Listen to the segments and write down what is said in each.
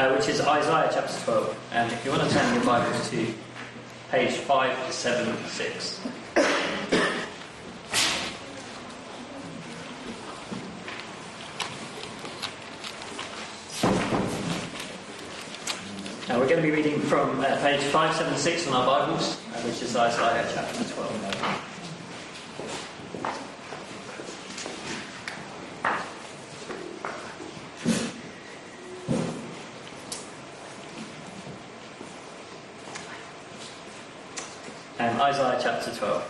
uh, which is Isaiah chapter 12. And if you want to turn your Bibles to page 576. Now we're going to be reading from uh, page 576 on our Bibles, uh, which is Isaiah chapter 12. Um, 12.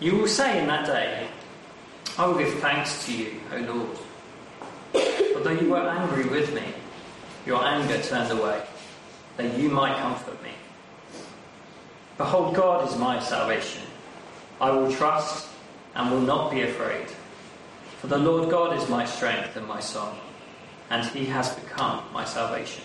You will say in that day, I will give thanks to you, O Lord. Although you were angry with me, your anger turned away, that you might comfort me. Behold, God is my salvation. I will trust and will not be afraid. For the Lord God is my strength and my song, and he has become my salvation.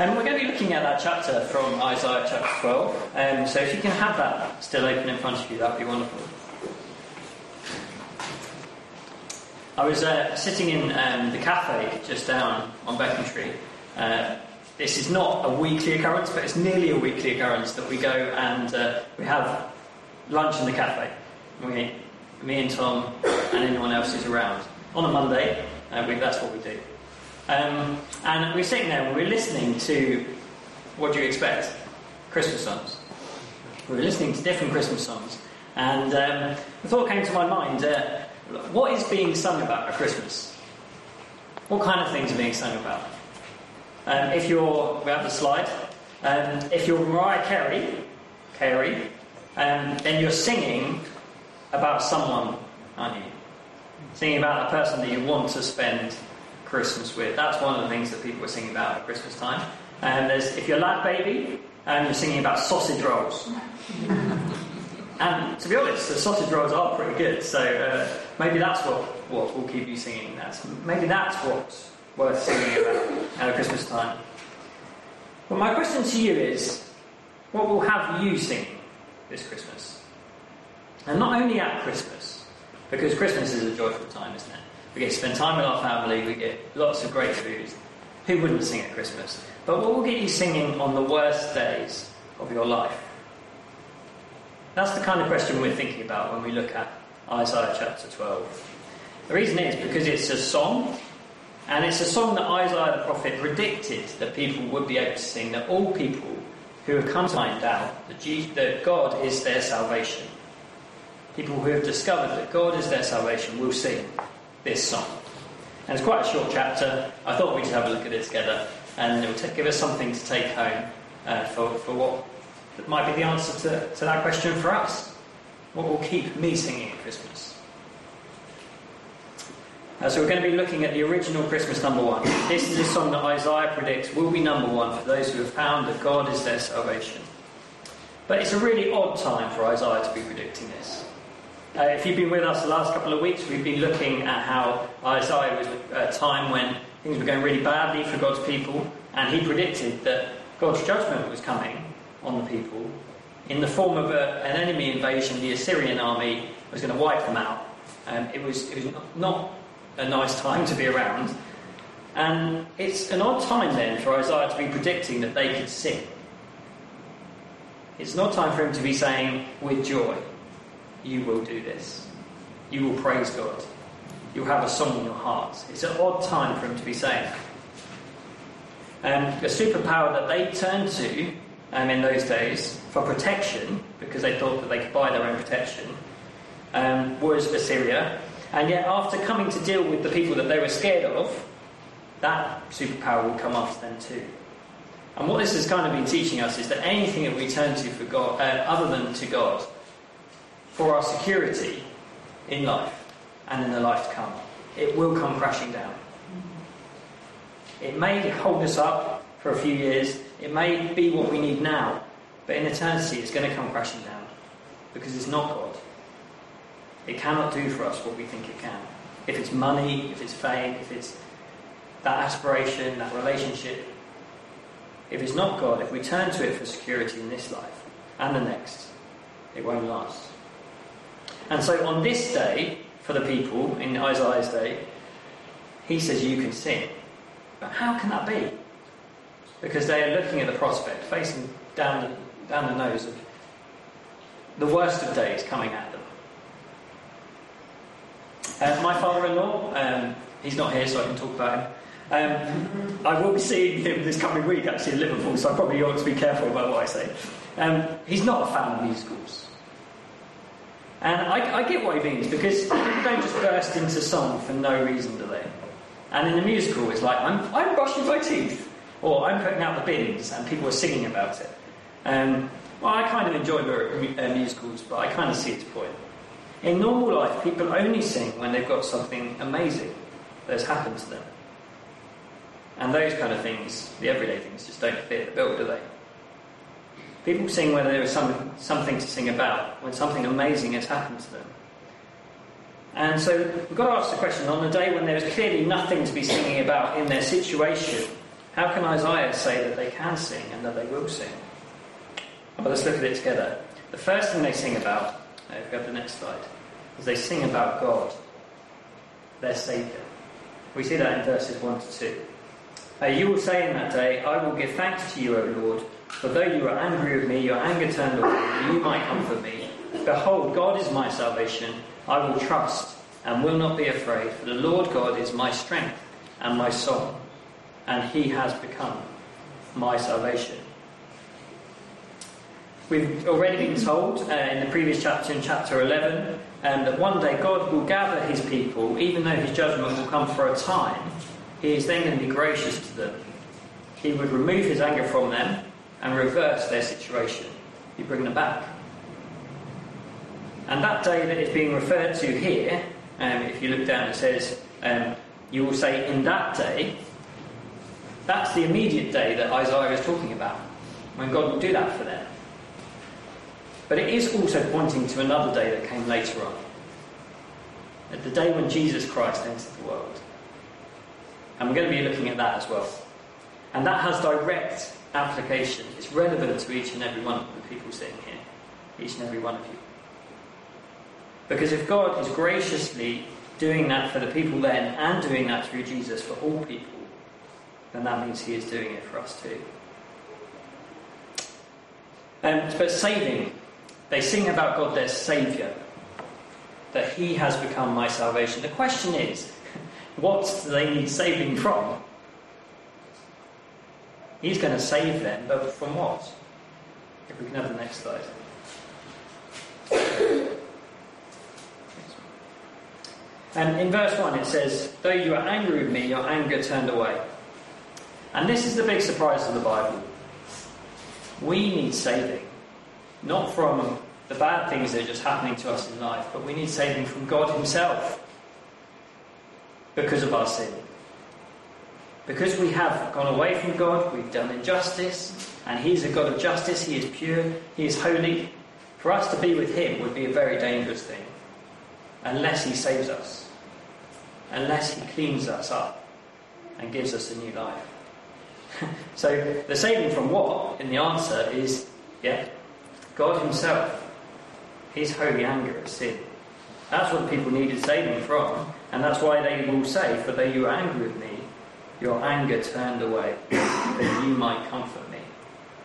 And we're going to be looking at that chapter from Isaiah chapter 12. Um, so if you can have that still open in front of you, that would be wonderful. I was uh, sitting in um, the cafe just down on Beaconsfield. Uh, this is not a weekly occurrence, but it's nearly a weekly occurrence that we go and uh, we have lunch in the cafe. We, me and Tom and anyone else who's around. On a Monday, uh, we, that's what we do. Um, and we were sitting there and we were listening to, what do you expect? Christmas songs. We were listening to different Christmas songs. And um, the thought came to my mind uh, what is being sung about at Christmas? What kind of things are being sung about? Um, if you're, we have the slide, um, if you're Mariah Carey, Carey, um, then you're singing about someone, aren't you? Singing about a person that you want to spend Christmas with. That's one of the things that people are singing about at Christmas time. And there's, if you're a LadBaby, and you're singing about sausage rolls. and to be honest, the sausage rolls are pretty good, so uh, maybe that's what, what will keep you singing. That's, maybe that's what's worth singing about at Christmas time. But my question to you is what will have you singing this Christmas? And not only at Christmas, because Christmas is a joyful time, isn't it? We get to spend time with our family, we get lots of great food. Who wouldn't sing at Christmas? But what will get you singing on the worst days of your life? That's the kind of question we're thinking about when we look at Isaiah chapter 12. The reason is because it's a song, and it's a song that Isaiah the prophet predicted that people would be able to sing, that all people who have come to find out that, Jesus, that God is their salvation, people who have discovered that God is their salvation, will sing this song. And it's quite a short chapter. I thought we'd have a look at it together, and it will t- give us something to take home uh, for, for what might be the answer to, to that question for us. What will keep me singing at Christmas? Uh, so we're going to be looking at the original Christmas number one. This is a song that Isaiah predicts will be number one for those who have found that God is their salvation. But it's a really odd time for Isaiah to be predicting this. Uh, if you've been with us the last couple of weeks, we've been looking at how Isaiah was a time when things were going really badly for God's people, and he predicted that God's judgment was coming on the people in the form of a, an enemy invasion. The Assyrian army was going to wipe them out. Um, it was, it was not a nice time to be around. And it's an odd time then for Isaiah to be predicting that they could sing. It's not time for him to be saying, with joy, you will do this. You will praise God. You'll have a song in your heart. It's an odd time for him to be saying. Um, a superpower that they turned to um, in those days for protection, because they thought that they could buy their own protection, um, was Assyria. And yet, after coming to deal with the people that they were scared of, that superpower will come after them too. And what this has kind of been teaching us is that anything that we turn to for God, uh, other than to God, for our security in life and in the life to come, it will come crashing down. It may hold us up for a few years, it may be what we need now, but in eternity it's going to come crashing down because it's not God. It cannot do for us what we think it can. If it's money, if it's fame, if it's that aspiration, that relationship, if it's not God, if we turn to it for security in this life and the next, it won't last. And so on this day, for the people, in Isaiah's day, he says you can sing. But how can that be? Because they are looking at the prospect, facing down the, down the nose of the worst of days coming at them. Uh, my father-in-law, um, he's not here, so I can talk about him. Um, I will be seeing him this coming week, actually, in Liverpool, so I probably ought to be careful about what I say. Um, he's not a fan of musicals. And I, I, get what he means, because people don't just burst into song for no reason, do they? And in a musical, it's like, I'm, I'm brushing my teeth, or I'm putting out the bins, and people are singing about it. Um, well, I kind of enjoy uh, musicals, but I kind of see its point. In normal life, people only sing when they've got something amazing that's happened to them. And those kind of things, the everyday things, just don't fit the bill, do they? People sing when there is some, something to sing about, when something amazing has happened to them. And so we've got to ask the question on the day when there is clearly nothing to be singing about in their situation, how can Isaiah say that they can sing and that they will sing? Well, let's look at it together. The first thing they sing about, uh, if we have the next slide, is they sing about God, their Saviour. We see that in verses 1 to 2. Uh, you will say in that day, I will give thanks to you, O Lord, for though you were angry with me, your anger turned away, you might comfort me. Behold, God is my salvation. I will trust and will not be afraid, for the Lord God is my strength and my song, and he has become my salvation. We've already been told uh, in the previous chapter, in chapter 11, um, that one day God will gather his people, even though his judgment will come for a time, he is then going to be gracious to them. He would remove his anger from them and reverse their situation. He'd bring them back. And that day that is being referred to here, um, if you look down, it says, um, you will say, in that day, that's the immediate day that Isaiah is talking about, when God will do that for them. But it is also pointing to another day that came later on, at the day when Jesus Christ entered the world. And we're going to be looking at that as well. And that has direct application. It's relevant to each and every one of the people sitting here, each and every one of you. Because if God is graciously doing that for the people then and doing that through Jesus for all people, then that means He is doing it for us too. Um, but saving, they sing about God, their Saviour, that He has become my salvation. The question is, what do they need saving from? He's going to save them, but from what? If we can have the next slide. And in verse 1 it says, Though you are angry with me, your anger turned away. And this is the big surprise of the Bible. We need saving. Not from the bad things that are just happening to us in life, but we need saving from God Himself because of our sin. Because we have gone away from God, we've done injustice, and He's a God of justice, He is pure, He is holy. For us to be with Him would be a very dangerous thing, unless He saves us, unless He cleans us up and gives us a new life. so, the saving from what, in the answer, is yeah, God Himself, His holy anger at sin. That's what people needed saving from, and that's why they will say, For though you are angry with me, your anger turned away, that you might comfort me.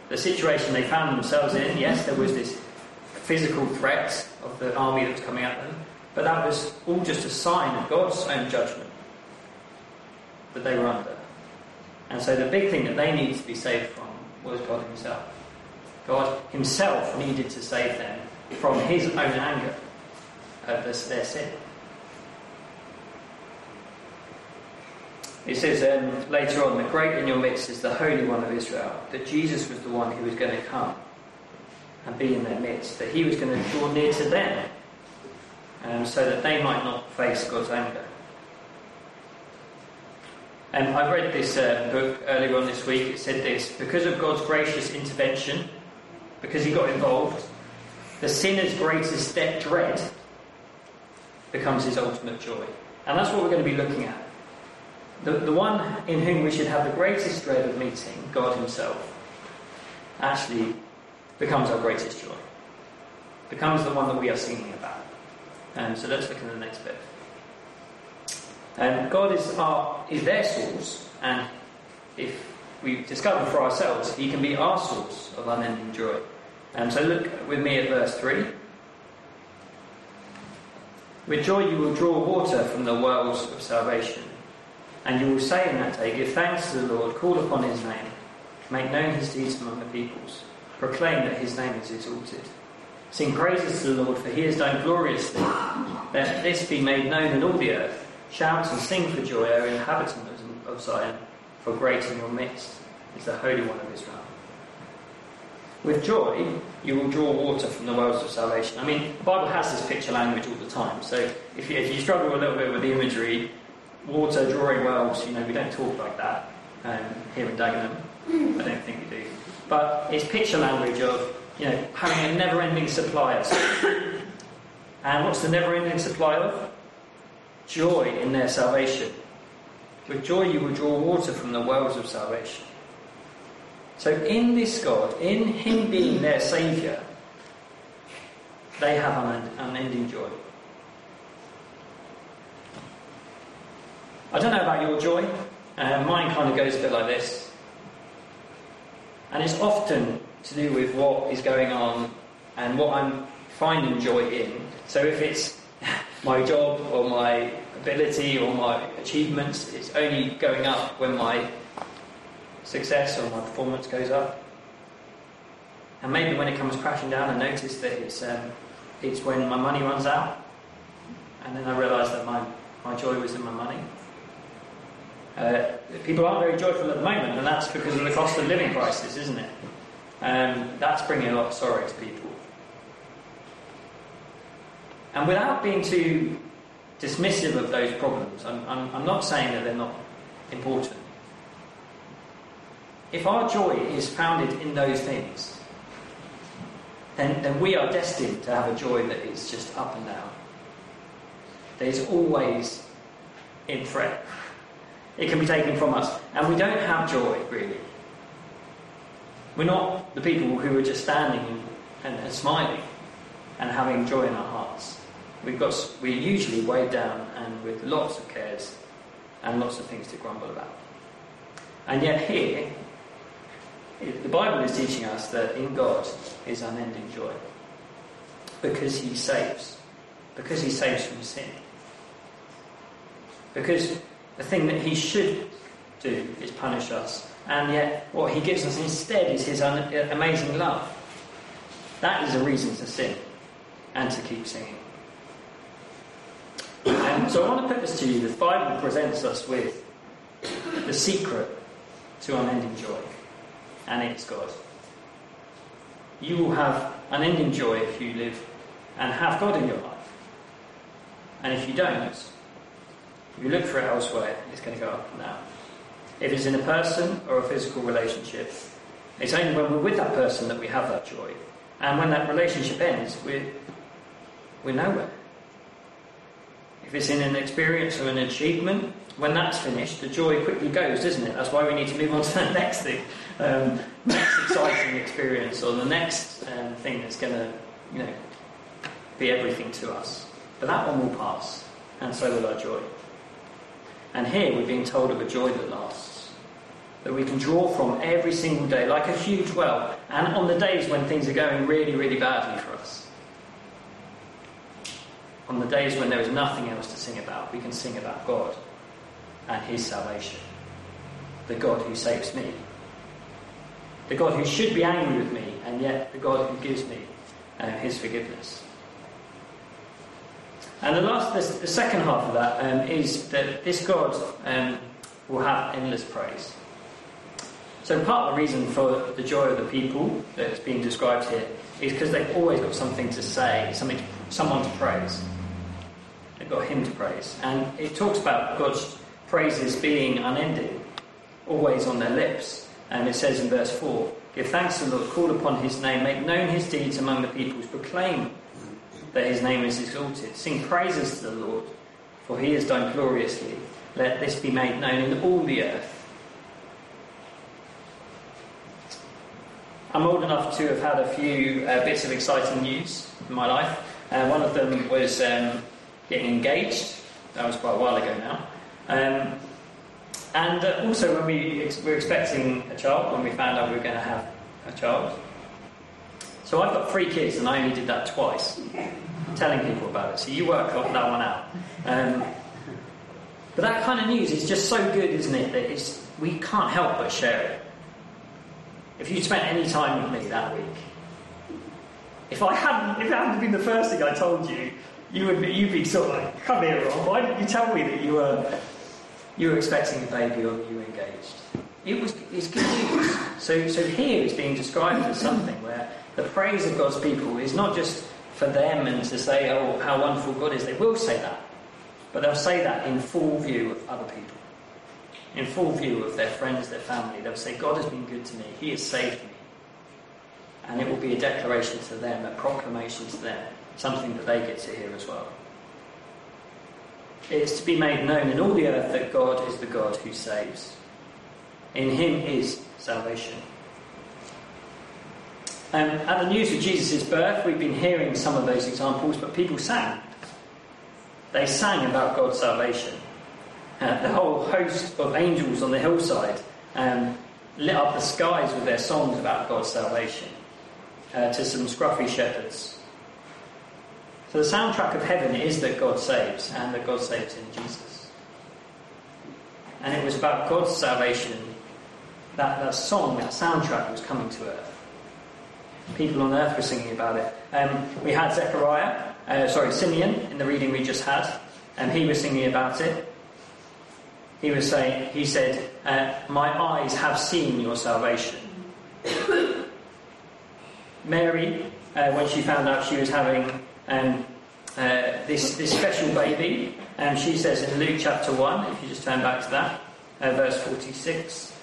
The situation they found themselves in, yes, there was this physical threat of the army that was coming at them, but that was all just a sign of God's own judgment that they were under. And so the big thing that they needed to be saved from was God Himself. God Himself needed to save them from His own anger uh, at their sin. It says um, later on, the great in your midst is the Holy One of Israel, that Jesus was the one who was going to come and be in their midst, that he was going to draw near to them um, so that they might not face God's anger. And I read this uh, book earlier on this week. It said this because of God's gracious intervention, because He got involved, the sinner's greatest dread becomes his ultimate joy. And that's what we're going to be looking at. The, the one in whom we should have the greatest dread of meeting, God Himself, actually becomes our greatest joy. Becomes the one that we are singing about. Um, so let's look at the next bit. Um, God is our is their source, and if we discover for ourselves, He can be our source of unending joy. Um, so look with me at verse three. With joy you will draw water from the wells of salvation, and you will say in that day, Give thanks to the Lord, call upon His name, make known His deeds among the peoples, proclaim that His name is exalted. Sing praises to the Lord, for He has done gloriously. Let this be made known in all the earth. Shout and sing for joy, O inhabitants of Zion, for great in your midst is the Holy One of Israel. With joy, you will draw water from the wells of salvation. I mean, the Bible has this picture language all the time. So if you, if you struggle a little bit with the imagery, water, drawing wells, you know, we don't talk like that um, here in Dagenham. I don't think we do. But it's picture language of, you know, having a never-ending supply of. And what's the never-ending supply of? joy in their salvation. With joy you will draw water from the wells of salvation. So, in this God, in Him being their Saviour, they have an unending joy. I don't know about your joy. Uh, mine kind of goes a bit like this. And it's often to do with what is going on and what I'm finding joy in. So if it's my job or my ability or my achievements it's only going up when my success or my performance goes up. And maybe when it comes crashing down, I notice that it's, um, it's when my money runs out. And then I realise that my, my joy was in my money. Uh, people aren't very joyful at the moment, and that's because of the cost of living crisis, isn't it? Um, that's bringing a lot of sorrow to people. And without being too dismissive of those problems, I'm, I'm, I'm not saying that they're not important. If our joy is founded in those things, then, then we are destined to have a joy that is just up and down. That is always in threat. It can be taken from us. And we don't have joy, really. We're not the people who are just standing and, and smiling and having joy in our hearts. We've got, we're usually weighed down and with lots of cares and lots of things to grumble about. And yet, here, the Bible is teaching us that in God is unending joy because He saves, because He saves from sin. Because the thing that He should do is punish us, and yet what He gives us instead is His un- uh, amazing love. That is a reason to sin and to keep singing. And so I want to put this to you. The Bible presents us with the secret to unending joy, and it's God. You will have unending joy if you live and have God in your life. And if you don't, if you look for it elsewhere, it's going to go up and down. If it's in a person or a physical relationship, it's only when we're with that person that we have that joy. And when that relationship ends, we're, we're nowhere. If it's in an experience or an achievement, when that's finished, the joy quickly goes, doesn't it? That's why we need to move on to the next thing, um, next exciting experience, or the next um, thing that's going to, you know, be everything to us. But that one will pass, and so will our joy. And here we're being told of a joy that lasts, that we can draw from every single day, like a huge well, and on the days when things are going really, really badly for us on the days when there is nothing else to sing about, we can sing about God and His salvation. The God who saves me. The God who should be angry with me, and yet the God who gives me uh, His forgiveness. And the last, the, the second half of that um, is that this God um, will have endless praise. So part of the reason for the joy of the people that's being described here is because they've always got something to say, something, someone to praise. They've got Him to praise. And it talks about God's praises being unending, always on their lips. And it says in verse 4 Give thanks to the Lord, call upon his name, make known his deeds among the peoples, proclaim that his name is exalted. Sing praises to the Lord, for he has done gloriously. Let this be made known in all the earth. I'm old enough to have had a few uh, bits of exciting news in my life. Uh, one of them was um, getting engaged. That was quite a while ago now. Um, and uh, also, when we ex- were expecting a child, when we found out we were going to have a child. So I've got three kids, and I only did that twice, telling people about it. So you work that one out. Um, but that kind of news is just so good, isn't it? That it's, we can't help but share it. If you spent any time with me that week, if I hadn't, if it hadn't been the first thing I told you, you would be, you'd be sort of like, come here, Ron. Why didn't you tell me that you were you were expecting a baby or you were engaged? It was it's good news. So so here it's being described as something where the praise of God's people is not just for them and to say, oh, how wonderful God is. They will say that, but they'll say that in full view of other people in full view of their friends, their family. They'll say, God has been good to me, He has saved me. And it will be a declaration to them, a proclamation to them, something that they get to hear as well. It is to be made known in all the earth that God is the God who saves. In Him is salvation. Um, at the news of Jesus' birth, we've been hearing some of those examples, but people sang. They sang about God's salvation. Uh, the whole host of angels on the hillside um, lit up the skies with their songs about God's salvation uh, to some scruffy shepherds. So the soundtrack of heaven is that God saves and that God saves in Jesus. And it was about God's salvation that, that song, that soundtrack was coming to earth. People on earth were singing about it. Um, we had Zechariah, uh, sorry, Simeon in the reading we just had, and he was singing about it. He was saying, he said, uh, My eyes have seen your salvation. Mary, uh, when she found out she was having um, uh, this, this special baby, and um, she says in Luke chapter 1, if you just turn back to that, uh, verse 46.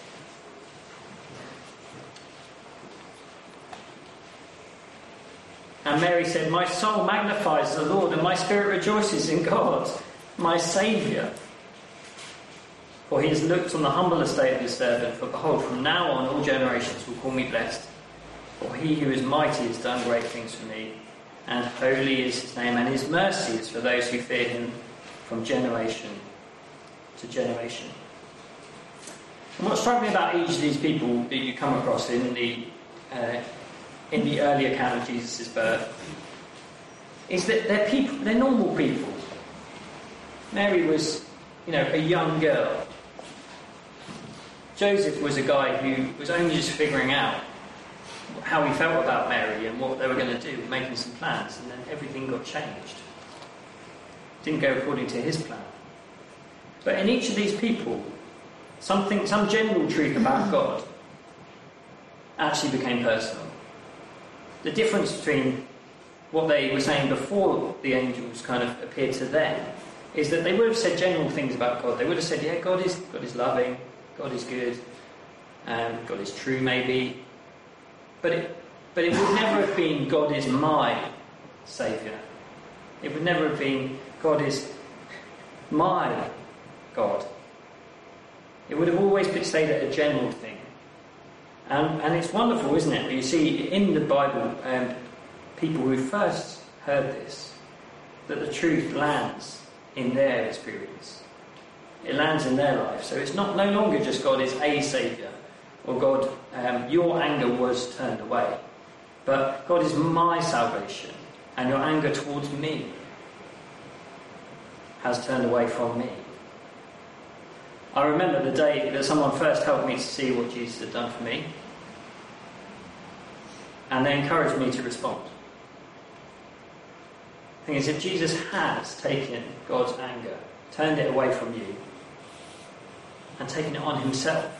And Mary said, My soul magnifies the Lord, and my spirit rejoices in God, my Saviour for he has looked on the humble estate of his servant, for behold, from now on all generations will call me blessed. For he who is mighty has done great things for me, and holy is his name, and his mercy is for those who fear him from generation to generation. And what struck me about each of these people that you come across in the uh, in the early account of Jesus' birth is that they're people, they're normal people. Mary was, you know, a young girl. Joseph was a guy who was only just figuring out how he felt about Mary and what they were going to do, making some plans, and then everything got changed. Didn't go according to his plan. But in each of these people, something, some general truth about God actually became personal. The difference between what they were saying before the angels kind of appeared to them is that they would have said general things about God. They would have said, yeah, God is, God is loving, God is good, um, God is true, maybe. But it, but it would never have been God is my Saviour. It would never have been God is my God. It would have always been at a general thing. And, and it's wonderful, isn't it? You see in the Bible, um, people who first heard this, that the truth lands in their experience. It lands in their life. So it's not no longer just God is a saviour, or God, um, your anger was turned away, but God is my salvation, and your anger towards me has turned away from me. I remember the day that someone first helped me to see what Jesus had done for me, and they encouraged me to respond. The thing is, if Jesus has taken God's anger, turned it away from you, and taken it on himself.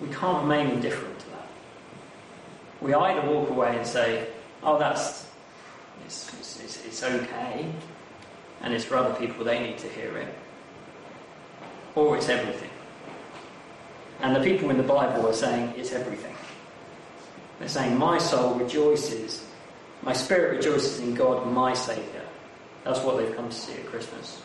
We can't remain indifferent to that. We either walk away and say, oh, that's, it's, it's, it's, okay, and it's for other people, they need to hear it. Or it's everything. And the people in the Bible are saying it's everything. They're saying, My soul rejoices, my spirit rejoices in God, my Saviour. That's what they've come to see at Christmas.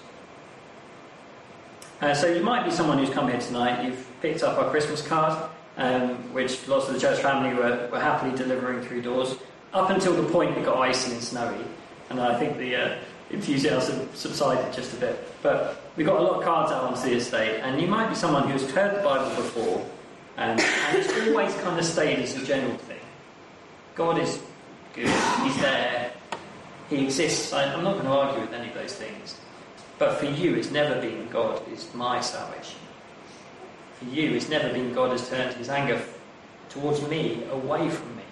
Uh, so you might be someone who's come here tonight, you've picked up our Christmas card, um, which lots of the church family were, were happily delivering through doors, up until the point it got icy and snowy. And I think the uh, enthusiasm subsided just a bit. But we got a lot of cards out onto the estate, and you might be someone who's heard the Bible before, um, and it's always kind of stayed as a general thing. God is good, He's there, He exists. I, I'm not going to argue with any of those things. But for you, it's never been God is my salvation. For you, it's never been God has turned his anger towards me, away from me.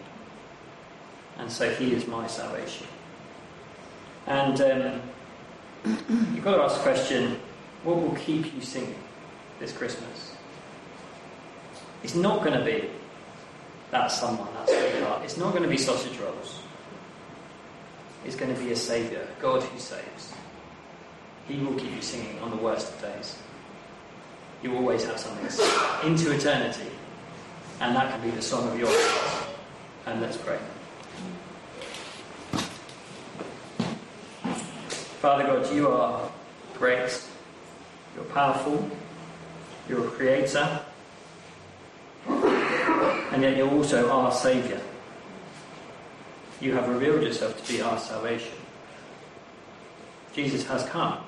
And so he is my salvation. And um, you've got to ask the question what will keep you singing this Christmas? It's not going to be that someone, that sweetheart. It's not going to be sausage rolls. It's going to be a Saviour, God who saves. He will keep you singing on the worst of days. You always have something to sing into eternity, and that can be the song of your heart. And let's pray. Father God, you are great, you're powerful, you're a creator, and yet you're also our Saviour. You have revealed yourself to be our salvation. Jesus has come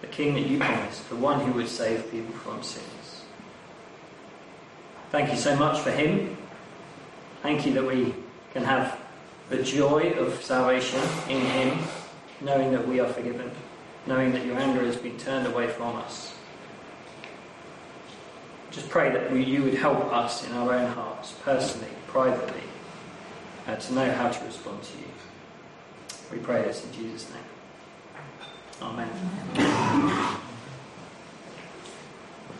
the King that you promised, the one who would save people from sins. Thank you so much for him. Thank you that we can have the joy of salvation in him, knowing that we are forgiven, knowing that your anger has been turned away from us. Just pray that we, you would help us in our own hearts, personally, privately, uh, to know how to respond to you. We pray this in Jesus' name. Amen.